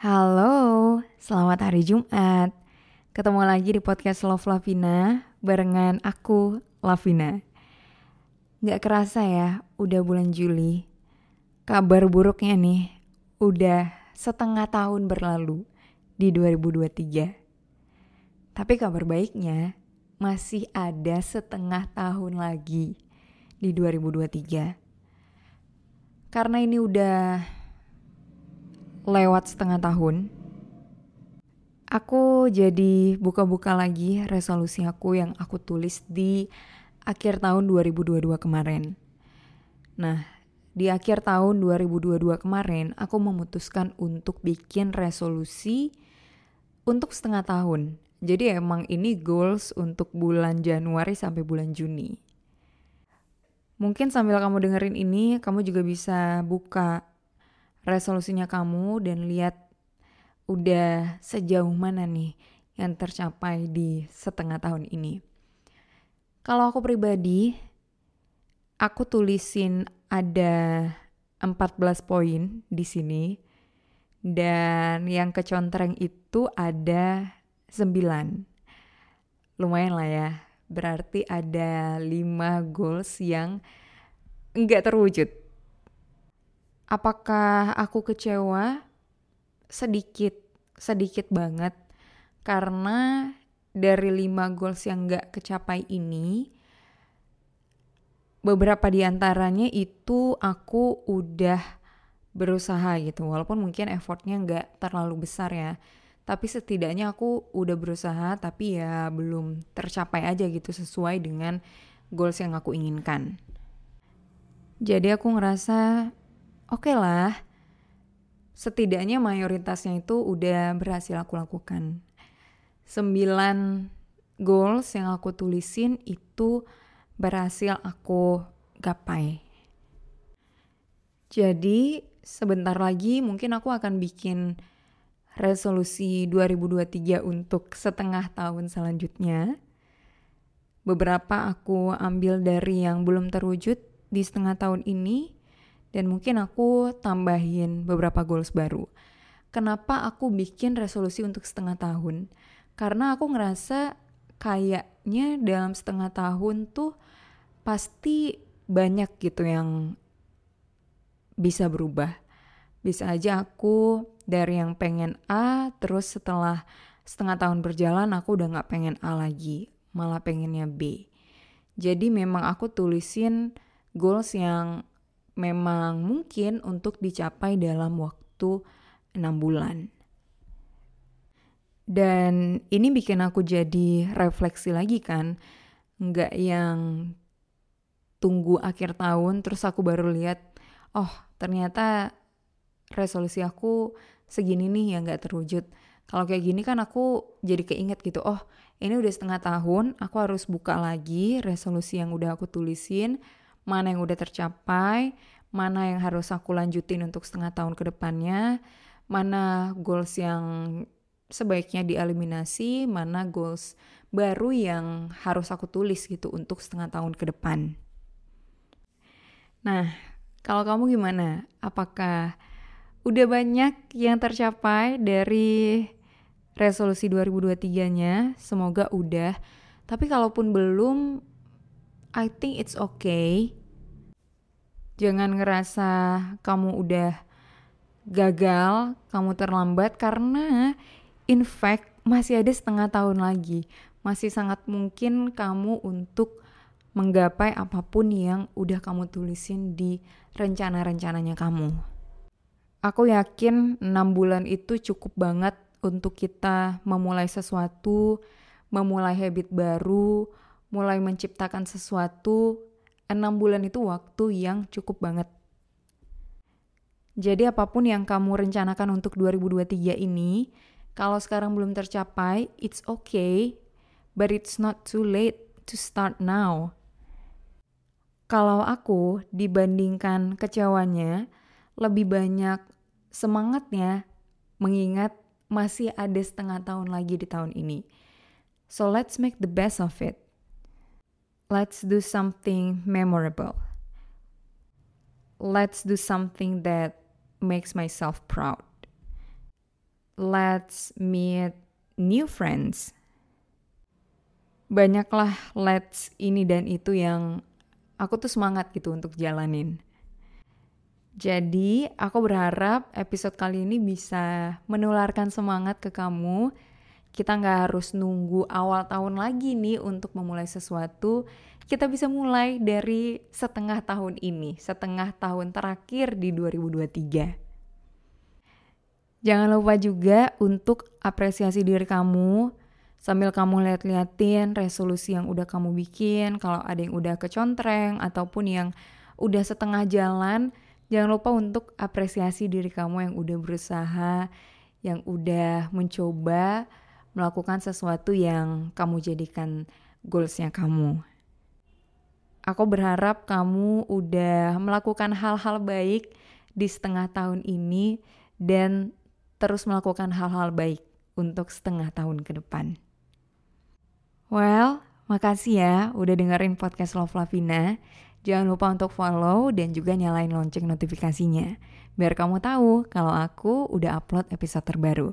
Halo, selamat hari Jumat. Ketemu lagi di podcast Love Lavina barengan aku, Lavina. Gak kerasa ya, udah bulan Juli. Kabar buruknya nih, udah setengah tahun berlalu di 2023. Tapi kabar baiknya, masih ada setengah tahun lagi di 2023. Karena ini udah lewat setengah tahun, aku jadi buka-buka lagi resolusi aku yang aku tulis di akhir tahun 2022 kemarin. Nah, di akhir tahun 2022 kemarin, aku memutuskan untuk bikin resolusi untuk setengah tahun. Jadi emang ini goals untuk bulan Januari sampai bulan Juni. Mungkin sambil kamu dengerin ini, kamu juga bisa buka resolusinya kamu dan lihat udah sejauh mana nih yang tercapai di setengah tahun ini. Kalau aku pribadi, aku tulisin ada 14 poin di sini dan yang kecontreng itu ada 9. Lumayan lah ya, berarti ada 5 goals yang nggak terwujud. Apakah aku kecewa? Sedikit, sedikit banget. Karena dari 5 goals yang nggak kecapai ini, beberapa di antaranya itu aku udah berusaha gitu. Walaupun mungkin effortnya nggak terlalu besar ya tapi setidaknya aku udah berusaha tapi ya belum tercapai aja gitu sesuai dengan goals yang aku inginkan. Jadi aku ngerasa oke okay lah, setidaknya mayoritasnya itu udah berhasil aku lakukan. Sembilan goals yang aku tulisin itu berhasil aku gapai. Jadi sebentar lagi mungkin aku akan bikin resolusi 2023 untuk setengah tahun selanjutnya. Beberapa aku ambil dari yang belum terwujud di setengah tahun ini dan mungkin aku tambahin beberapa goals baru. Kenapa aku bikin resolusi untuk setengah tahun? Karena aku ngerasa kayaknya dalam setengah tahun tuh pasti banyak gitu yang bisa berubah. Bisa aja aku dari yang pengen A terus setelah setengah tahun berjalan aku udah nggak pengen A lagi malah pengennya B jadi memang aku tulisin goals yang memang mungkin untuk dicapai dalam waktu enam bulan dan ini bikin aku jadi refleksi lagi kan nggak yang tunggu akhir tahun terus aku baru lihat oh ternyata resolusi aku segini nih yang gak terwujud. Kalau kayak gini kan aku jadi keinget gitu, oh ini udah setengah tahun, aku harus buka lagi resolusi yang udah aku tulisin, mana yang udah tercapai, mana yang harus aku lanjutin untuk setengah tahun ke depannya, mana goals yang sebaiknya dieliminasi, mana goals baru yang harus aku tulis gitu untuk setengah tahun ke depan. Nah, kalau kamu gimana? Apakah udah banyak yang tercapai dari resolusi 2023-nya. Semoga udah. Tapi kalaupun belum, I think it's okay. Jangan ngerasa kamu udah gagal, kamu terlambat karena in fact masih ada setengah tahun lagi. Masih sangat mungkin kamu untuk menggapai apa pun yang udah kamu tulisin di rencana-rencananya kamu. Aku yakin 6 bulan itu cukup banget untuk kita memulai sesuatu, memulai habit baru, mulai menciptakan sesuatu. 6 bulan itu waktu yang cukup banget. Jadi apa pun yang kamu rencanakan untuk 2023 ini, kalau sekarang belum tercapai, it's okay, but it's not too late to start now. Kalau aku dibandingkan kecewanya, lebih banyak semangatnya mengingat masih ada setengah tahun lagi di tahun ini. So let's make the best of it. Let's do something memorable. Let's do something that makes myself proud. Let's meet new friends. Banyaklah let's ini dan itu yang aku tuh semangat gitu untuk jalanin. Jadi, aku berharap episode kali ini bisa menularkan semangat ke kamu kita nggak harus nunggu awal tahun lagi nih untuk memulai sesuatu. Kita bisa mulai dari setengah tahun ini, setengah tahun terakhir di 2023. Jangan lupa juga untuk apresiasi diri kamu sambil kamu lihat-liatin resolusi yang udah kamu bikin, kalau ada yang udah kecontreng ataupun yang udah setengah jalan, jangan lupa untuk apresiasi diri kamu yang udah berusaha, yang udah mencoba melakukan sesuatu yang kamu jadikan goalsnya kamu. Aku berharap kamu udah melakukan hal-hal baik di setengah tahun ini dan terus melakukan hal-hal baik untuk setengah tahun ke depan. Well, makasih ya udah dengerin podcast Love Lavina. Jangan lupa untuk follow dan juga nyalain lonceng notifikasinya. Biar kamu tahu kalau aku udah upload episode terbaru.